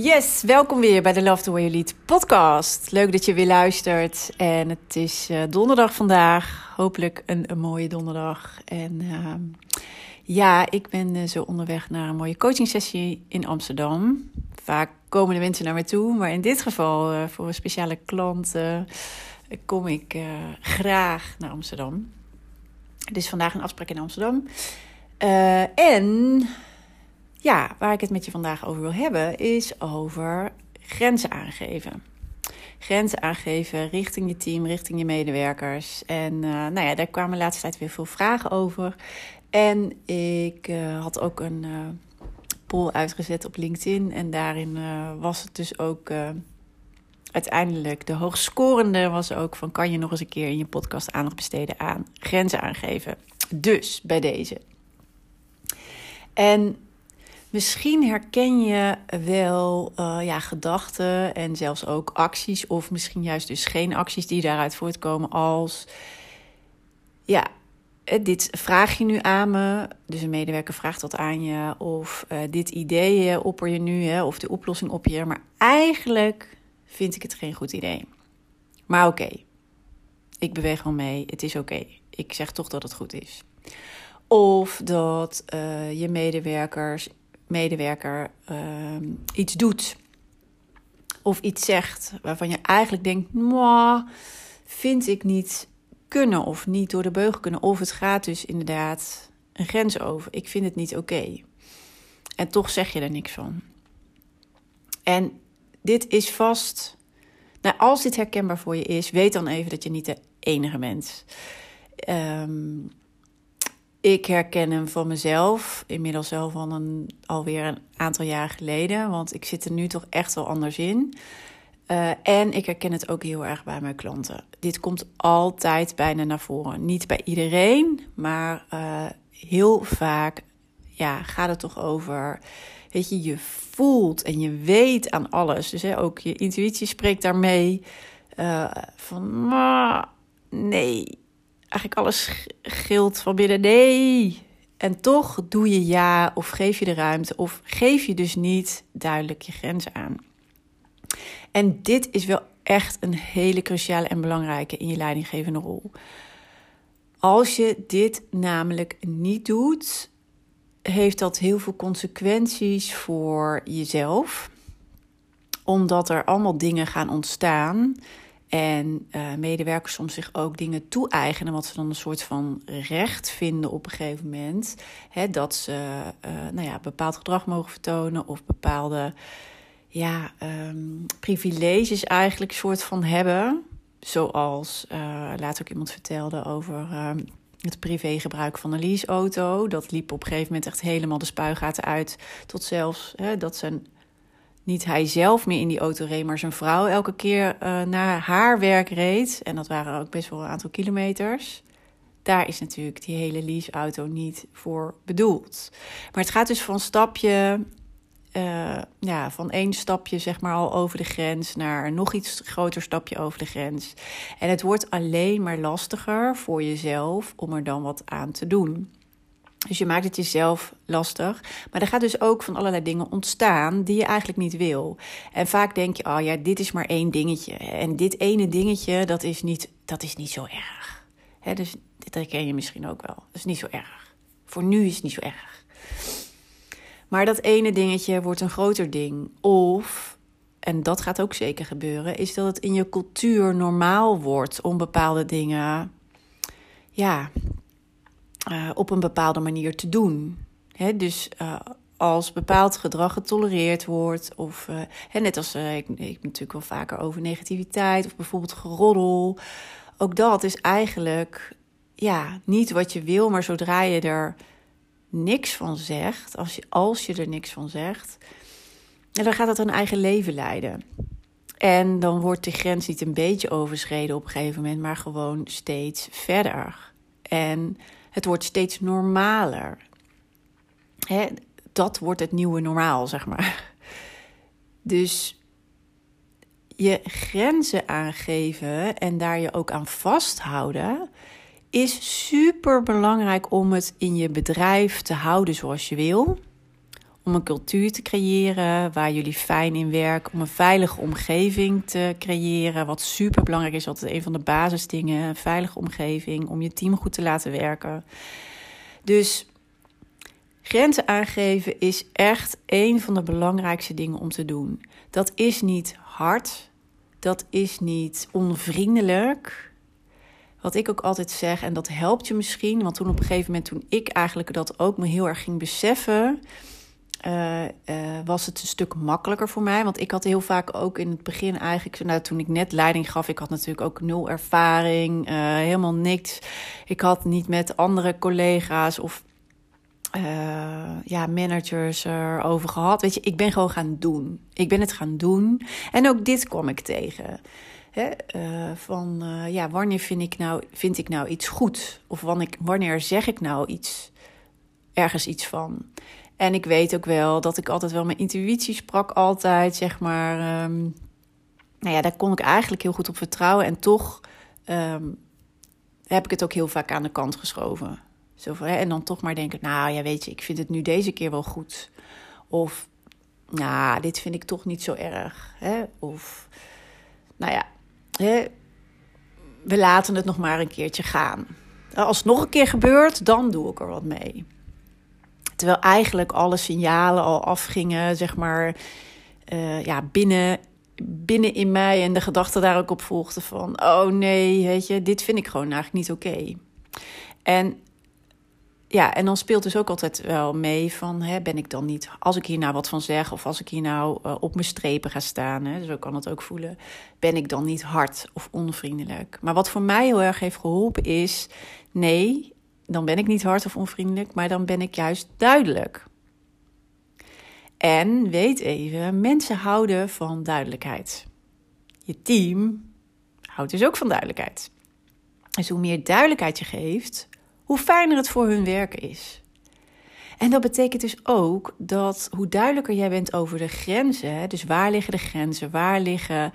Yes, welkom weer bij de Love the Way You Lead podcast. Leuk dat je weer luistert. En het is uh, donderdag vandaag. Hopelijk een, mooie donderdag. En uh, ja, ik ben uh, zo onderweg naar een mooie coaching sessie in Amsterdam. Vaak komen de mensen naar mij toe. Maar in dit geval, eh, voor een speciale klant, kom ik graag naar Amsterdam. Dus vandaag een afspraak in Amsterdam. en ja, waar ik het met je vandaag over wil hebben, is over grenzen aangeven. Grenzen aangeven richting je team, richting je medewerkers. En uh, nou ja, daar kwamen de laatste tijd weer veel vragen over. En ik uh, had ook een uh, poll uitgezet op LinkedIn. En daarin was het dus ook uiteindelijk de hoogscorende was ook van... kan je nog eens een keer in je podcast aandacht besteden aan grenzen aangeven. Dus bij deze. En Misschien herken je wel uh, ja, gedachten en zelfs ook acties, of misschien juist dus geen acties die daaruit voortkomen als, ja, eh, dit vraag je nu aan me, dus een medewerker vraagt dat aan je, of uh, dit idee opper je nu, hè, of de oplossing op je, maar eigenlijk vind ik het geen goed idee. Maar oké, ik beweeg wel mee, het is oké. Ik zeg toch dat het goed is. Of dat je medewerkers medewerker uh, iets doet of iets zegt waarvan je eigenlijk denkt, vind ik niet kunnen of niet door de beugel kunnen. Of het gaat dus inderdaad een grens over. Ik vind het niet oké. En toch zeg je er niks van. En dit is vast. Nou, als dit herkenbaar voor je is, weet dan even dat je niet de enige bent. Um, ik herken hem van mezelf, inmiddels wel van een, alweer een aantal jaar geleden, want ik zit er nu toch echt wel anders in. Uh, en ik herken het ook heel erg bij mijn klanten. Dit komt altijd bijna naar voren. Niet bij iedereen, maar uh, heel vaak ja, gaat het toch over. Weet je, je voelt en je weet aan alles. Dus hè, ook je intuïtie spreekt daarmee. Uh, van, nee, eigenlijk alles gilt van binnen nee. En toch doe je ja of geef je de ruimte of geef je dus niet duidelijk je grenzen aan. En dit is wel echt een hele cruciale en belangrijke in je leidinggevende rol. Als je dit namelijk niet doet, heeft dat heel veel consequenties voor jezelf. Omdat er allemaal dingen gaan ontstaan en uh, medewerkers soms zich ook dingen toe-eigenen, wat ze dan een soort van recht vinden op een gegeven moment. Hè, dat ze uh, nou ja, bepaald gedrag mogen vertonen of bepaalde ja, um, privileges eigenlijk soort van hebben. Zoals uh, laat ook iemand vertelde over um, het privégebruik van een leaseauto. Dat liep op een gegeven moment echt helemaal de spuigaten uit. Tot zelfs hè, dat zijn niet hij zelf meer in die auto reed, maar zijn vrouw elke keer uh, naar haar werk reed. En dat waren ook best wel een aantal kilometers. Daar is natuurlijk die hele leaseauto niet voor bedoeld. Maar het gaat dus van stapje, uh, ja, van één stapje zeg maar al over de grens naar nog iets groter stapje over de grens. En het wordt alleen maar lastiger voor jezelf om er dan wat aan te doen. Dus je maakt het jezelf lastig. Maar er gaat dus ook van allerlei dingen ontstaan die je eigenlijk niet wil. En vaak denk je, oh ja, dit is maar één dingetje. En dit ene dingetje, dat is niet, dat is niet zo erg. He, dus dit herken je misschien ook wel. Dat is niet zo erg. Voor nu is het niet zo erg. Maar dat ene dingetje wordt een groter ding. Of, en dat gaat ook zeker gebeuren, is dat het in je cultuur normaal wordt om bepaalde dingen ja, uh, op een bepaalde manier te doen. Dus uh, als bepaald gedrag getolereerd wordt. Of uh, net als ik, ik natuurlijk wel vaker over negativiteit of bijvoorbeeld geroddel. Ook dat is eigenlijk ja, niet wat je wil, maar zodra je er niks van zegt, als je, als je er niks van zegt, dan gaat het een eigen leven leiden. En dan wordt de grens niet een beetje overschreden op een gegeven moment, maar gewoon steeds verder. En het wordt steeds normaler. Hè, dat wordt het nieuwe normaal, zeg maar. Dus je grenzen aangeven en daar je ook aan vasthouden, is super belangrijk om het in je bedrijf te houden zoals je wil. Om een cultuur te creëren waar jullie fijn in werken. Om een veilige omgeving te creëren. Wat super belangrijk is, altijd een van de basisdingen. Een veilige omgeving om je team goed te laten werken. Dus grenzen aangeven is echt een van de belangrijkste dingen om te doen. Dat is niet hard. Dat is niet onvriendelijk wat ik ook altijd zeg, en dat helpt je misschien, want toen op een gegeven moment, toen ik eigenlijk dat ook me heel erg ging beseffen, uh, uh, was het een stuk makkelijker voor mij. Want ik had heel vaak ook in het begin eigenlijk, nou, toen ik net leiding gaf, ik had natuurlijk ook nul ervaring, uh, helemaal niks. Ik had niet met andere collega's of ja, managers erover gehad. Weet je, ik ben gewoon gaan doen. Ik ben het gaan doen. En ook dit kwam ik tegen. Hè, van ja, wanneer vind ik, nou, vind ik nou iets goed? Of wanneer, wanneer zeg ik nou iets, ergens iets van? En ik weet ook wel dat ik altijd wel mijn intuïtie sprak, altijd zeg maar. Um, nou ja, daar kon ik eigenlijk heel goed op vertrouwen. En toch um, heb ik het ook heel vaak aan de kant geschoven. Hè, en dan toch maar denken, nou ja, weet je, ik vind het nu deze keer wel goed. Of, nou, dit vind ik toch niet zo erg. Hè? Of, nou ja, we laten het nog maar een keertje gaan. Als het nog een keer gebeurt, dan doe ik er wat mee. Terwijl eigenlijk alle signalen al afgingen, zeg maar, uh, ja, binnen, binnen in mij en de gedachte daar ook op volgde van, oh nee, weet je, dit vind ik gewoon eigenlijk niet oké. En ja, en dan speelt dus ook altijd wel mee van, hè, ben ik dan niet, als ik hier nou wat van zeg of als ik hier nou uh, op mijn strepen ga staan, hè, zo kan het ook voelen, ben ik dan niet hard of onvriendelijk. Maar wat voor mij heel erg heeft geholpen is, nee, dan ben ik niet hard of onvriendelijk, maar dan ben ik juist duidelijk. En weet even, mensen houden van duidelijkheid. Je team houdt dus ook van duidelijkheid. Dus hoe meer duidelijkheid je geeft, hoe fijner het voor hun werk is. En dat betekent dus ook dat hoe duidelijker jij bent over de grenzen, dus waar liggen de grenzen, waar liggen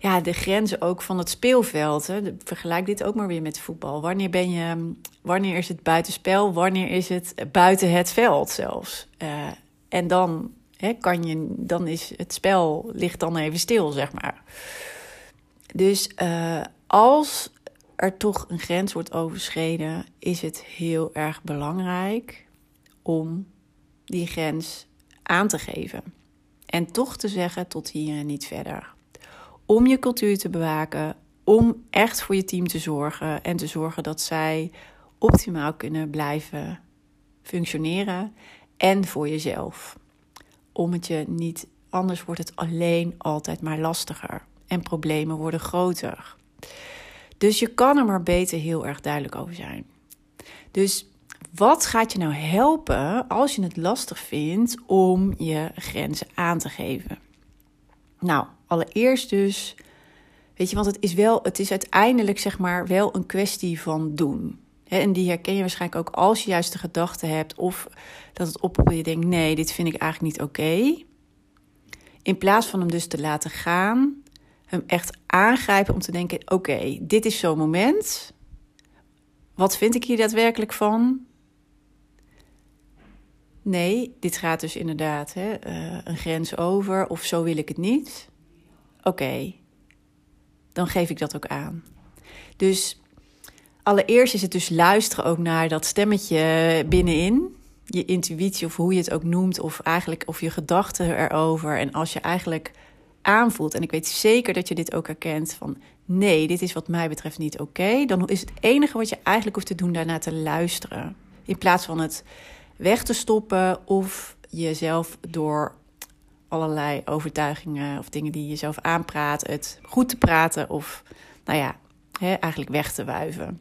ja, de grenzen ook van het speelveld. Hè? Vergelijk dit ook maar weer met voetbal. Wanneer, ben je, wanneer is het buitenspel, wanneer is het buiten het veld zelfs? Uh, en dan, hè, kan je, dan is het spel ligt dan even stil, zeg maar. Dus uh, als er toch een grens wordt overschreden, is het heel erg belangrijk om die grens aan te geven. En toch te zeggen tot hier en niet verder. Om je cultuur te bewaken, om echt voor je team te zorgen en te zorgen dat zij optimaal kunnen blijven functioneren en voor jezelf. Om het je niet, anders wordt het alleen altijd maar lastiger en problemen worden groter. Dus je kan er maar beter heel erg duidelijk over zijn. Dus wat gaat je nou helpen als je het lastig vindt om je grenzen aan te geven? Nou, allereerst dus, weet je, want het is wel, het is uiteindelijk zeg maar wel een kwestie van doen. En die herken je waarschijnlijk ook als je juist de gedachte hebt of dat het op je denkt, nee, dit vind ik eigenlijk niet oké. In plaats van hem dus te laten gaan, hem echt aangrijpen om te denken: oké, dit is zo'n moment. Wat vind ik hier daadwerkelijk van? Nee, dit gaat dus inderdaad hè, uh, een grens over of zo wil ik het niet. Oké, dan geef ik dat ook aan. Dus allereerst is het dus luisteren ook naar dat stemmetje binnenin. Je intuïtie of hoe je het ook noemt, of eigenlijk of je gedachten erover. En als je eigenlijk aanvoelt, en ik weet zeker dat je dit ook herkent, van nee, dit is wat mij betreft niet oké, dan is het enige wat je eigenlijk hoeft te doen daarna te luisteren. In plaats van het weg te stoppen of jezelf door allerlei overtuigingen of dingen die je jezelf aanpraat, het goed te praten of, nou ja, eigenlijk weg te wuiven.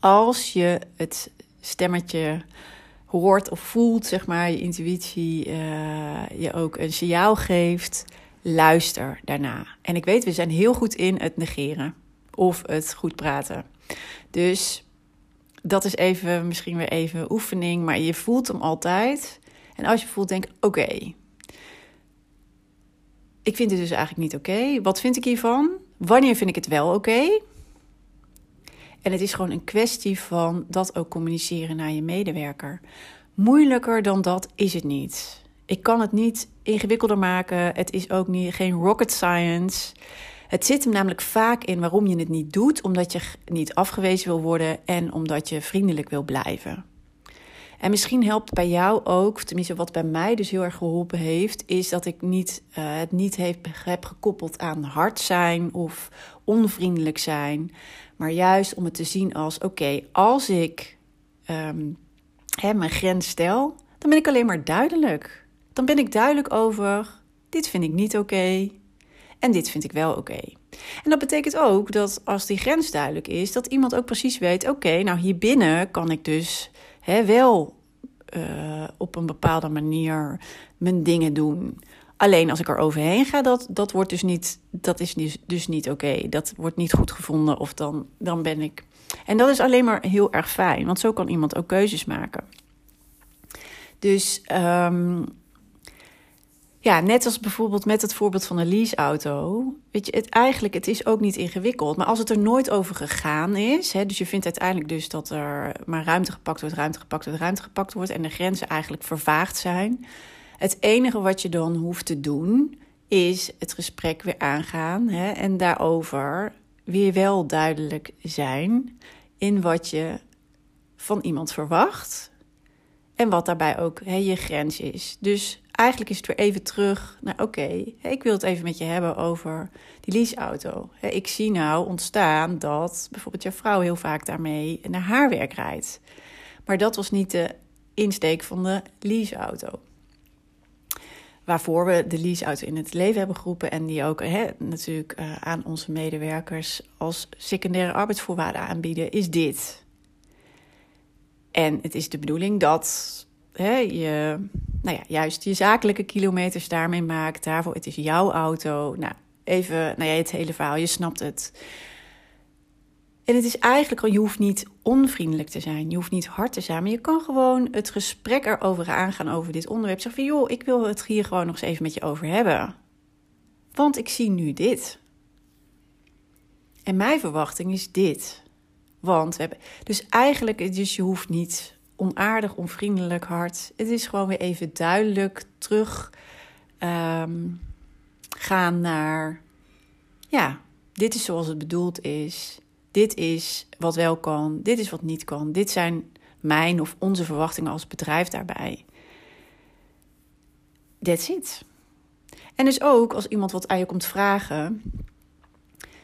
Als je het stemmetje hoort of voelt, zeg maar, je intuïtie uh, je ook een signaal geeft, luister daarna. En ik weet, we zijn heel goed in het negeren of het goed praten. Dus dat is even, misschien weer even oefening, maar je voelt hem altijd. En als je voelt, denk oké. ik vind het dus eigenlijk niet oké. Wat vind ik hiervan? Wanneer vind ik het wel oké? En het is gewoon een kwestie van dat ook communiceren naar je medewerker. Moeilijker dan dat is het niet. Ik kan het niet ingewikkelder maken. Het is ook niet, geen rocket science. Het zit hem namelijk vaak in waarom je het niet doet, omdat je niet afgewezen wil worden en omdat je vriendelijk wil blijven. En misschien helpt bij jou ook, tenminste wat bij mij dus heel erg geholpen heeft, is dat ik niet, uh, het niet heb, heb gekoppeld aan hard zijn of onvriendelijk zijn, maar juist om het te zien als: oké, als ik um, hè, mijn grens stel, dan ben ik alleen maar duidelijk. Dan ben ik duidelijk over: dit vind ik niet oké. En dit vind ik wel oké. En dat betekent ook dat als die grens duidelijk is, dat iemand ook precies weet: oké, nou hier binnen kan ik dus hè, wel uh, op een bepaalde manier mijn dingen doen. Alleen als ik er overheen ga, dat, dat wordt dus niet, dat is dus, dus niet oké. Dat wordt niet goed gevonden of dan, dan ben ik. En dat is alleen maar heel erg fijn, want zo kan iemand ook keuzes maken. Dus um, ja, net als bijvoorbeeld met het voorbeeld van een leaseauto. Weet je, het, eigenlijk, het is ook niet ingewikkeld. Maar als het er nooit over gegaan is, hè, dus je vindt uiteindelijk dus dat er maar ruimte gepakt wordt, ruimte gepakt wordt, ruimte gepakt wordt en de grenzen eigenlijk vervaagd zijn. Het enige wat je dan hoeft te doen, is het gesprek weer aangaan hè, en daarover weer wel duidelijk zijn in wat je van iemand verwacht. En wat daarbij ook je grens is. Dus eigenlijk is het weer even terug naar: oké, ik wil het even met je hebben over die leaseauto. Ik zie nou ontstaan dat bijvoorbeeld jouw vrouw heel vaak daarmee naar haar werk rijdt. Maar dat was niet de insteek van de leaseauto. Waarvoor we de leaseauto in het leven hebben geroepen en die ook natuurlijk uh, aan onze medewerkers als secundaire arbeidsvoorwaarden aanbieden, is dit. En het is de bedoeling dat je nou ja, juist je zakelijke kilometers daarmee maakt. Daarvoor, het is jouw auto. Nou, even, nou ja, het hele verhaal, je snapt het. En het is eigenlijk al, je hoeft niet onvriendelijk te zijn, je hoeft niet hard te zijn, maar je kan gewoon het gesprek erover aangaan over dit onderwerp. Zeg van, joh, ik wil het hier gewoon nog eens even met je over hebben. Want ik zie nu dit. En mijn verwachting is dit. Want. Dus eigenlijk, dus je hoeft niet onaardig, onvriendelijk, hard. Het is gewoon weer even duidelijk terug um, gaan naar, ja, dit is zoals het bedoeld is. Dit is wat wel kan, dit is wat niet kan. Dit zijn mijn of onze verwachtingen als bedrijf daarbij. That's it. En dus ook als iemand wat aan je komt vragen,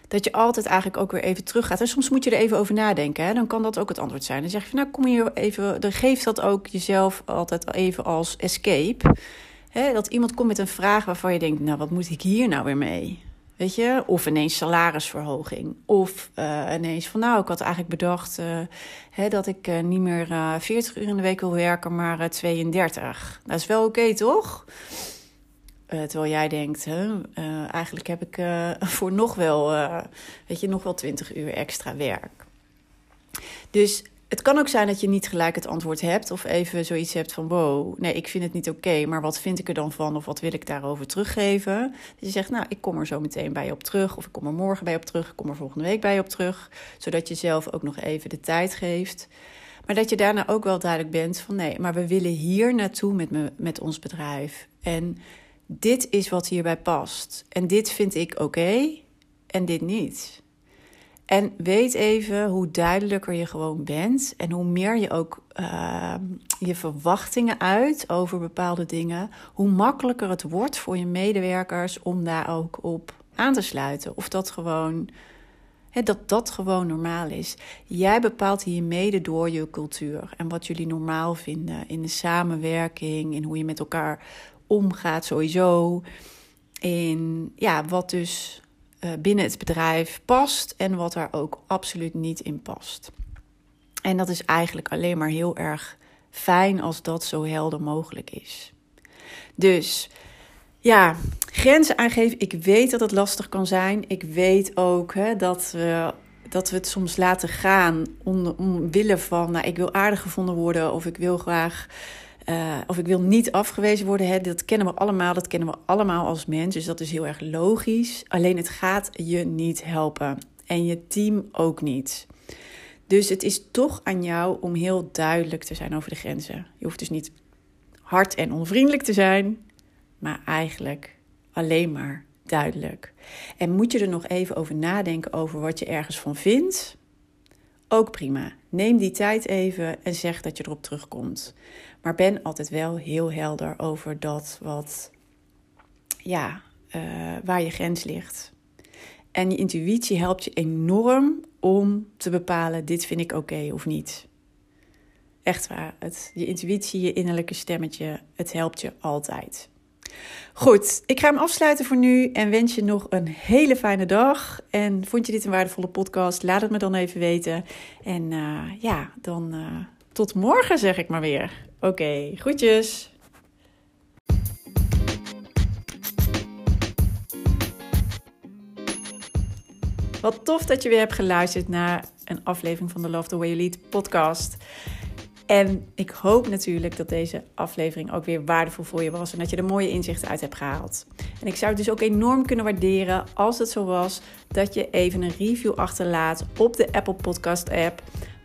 dat je altijd eigenlijk ook weer even teruggaat. En soms moet je er even over nadenken. Hè? Dan kan dat ook het antwoord zijn. Dan zeg je van, nou kom hier even... Dan geeft dat ook jezelf altijd even als escape. Hè? Dat iemand komt met een vraag waarvan je denkt... nou, wat moet ik hier nou weer mee? Weet je? Of ineens salarisverhoging. Of uh, ineens van, nou, ik had eigenlijk bedacht... Uh, hè, dat ik uh, niet meer 40 uur in de week wil werken, maar 32. Dat is wel oké, toch? Uh, terwijl jij denkt, hè, uh, eigenlijk heb ik uh, voor nog wel, weet je, nog wel 20 uur extra werk. Dus het kan ook zijn dat je niet gelijk het antwoord hebt of even zoiets hebt van wow, nee, ik vind het niet oké, maar wat vind ik er dan van of wat wil ik daarover teruggeven? Dus je zegt, nou, ik kom er zo meteen bij je op terug of ik kom er morgen bij je op terug, ik kom er volgende week bij je op terug, zodat je zelf ook nog even de tijd geeft. Maar dat je daarna ook wel duidelijk bent van nee, maar we willen hier naartoe met, me, met ons bedrijf. En dit is wat hierbij past. En dit vind ik oké en dit niet. En weet even hoe duidelijker je gewoon bent en hoe meer je ook uh, je verwachtingen uit over bepaalde dingen, hoe makkelijker het wordt voor je medewerkers om daar ook op aan te sluiten. Of dat gewoon dat dat gewoon normaal is. Jij bepaalt hier mede door je cultuur en wat jullie normaal vinden in de samenwerking, in hoe je met elkaar omgaat sowieso, in ja, wat dus uh, binnen het bedrijf past en wat daar ook absoluut niet in past. En dat is eigenlijk alleen maar heel erg fijn als dat zo helder mogelijk is. Dus ja, grenzen aangeven. Ik weet dat het lastig kan zijn. Ik weet ook hè, dat, we, dat we het soms laten gaan om, omwille van, nou, ik wil aardig gevonden worden of ik wil graag. Uh, of ik wil niet afgewezen worden. Hè. Dat kennen we allemaal. Dat kennen we allemaal als mens. Dus dat is heel erg logisch. Alleen het gaat je niet helpen. En je team ook niet. Dus het is toch aan jou om heel duidelijk te zijn over de grenzen. Je hoeft dus niet hard en onvriendelijk te zijn maar eigenlijk alleen maar duidelijk. En moet je er nog even over nadenken over wat je ergens van vindt? Ook prima. Neem die tijd even en zeg dat je erop terugkomt. Maar ben altijd wel heel helder over dat wat, ja, uh, waar je grens ligt. En je intuïtie helpt je enorm om te bepalen: dit vind ik oké of niet. Echt waar. Het, je intuïtie, je innerlijke stemmetje, het helpt je altijd. Goed, ik ga hem afsluiten voor nu en wens je nog een hele fijne dag. En vond je dit een waardevolle podcast? Laat het me dan even weten. En uh, ja, dan uh, tot morgen zeg ik maar weer. Oké, okay, groetjes. Wat tof dat je weer hebt geluisterd naar een aflevering van de Love the Way You Lead podcast. En ik hoop natuurlijk dat deze aflevering ook weer waardevol voor je was en dat je er mooie inzichten uit hebt gehaald. En ik zou het dus ook enorm kunnen waarderen als het zo was dat je even een review achterlaat op de Apple Podcast app.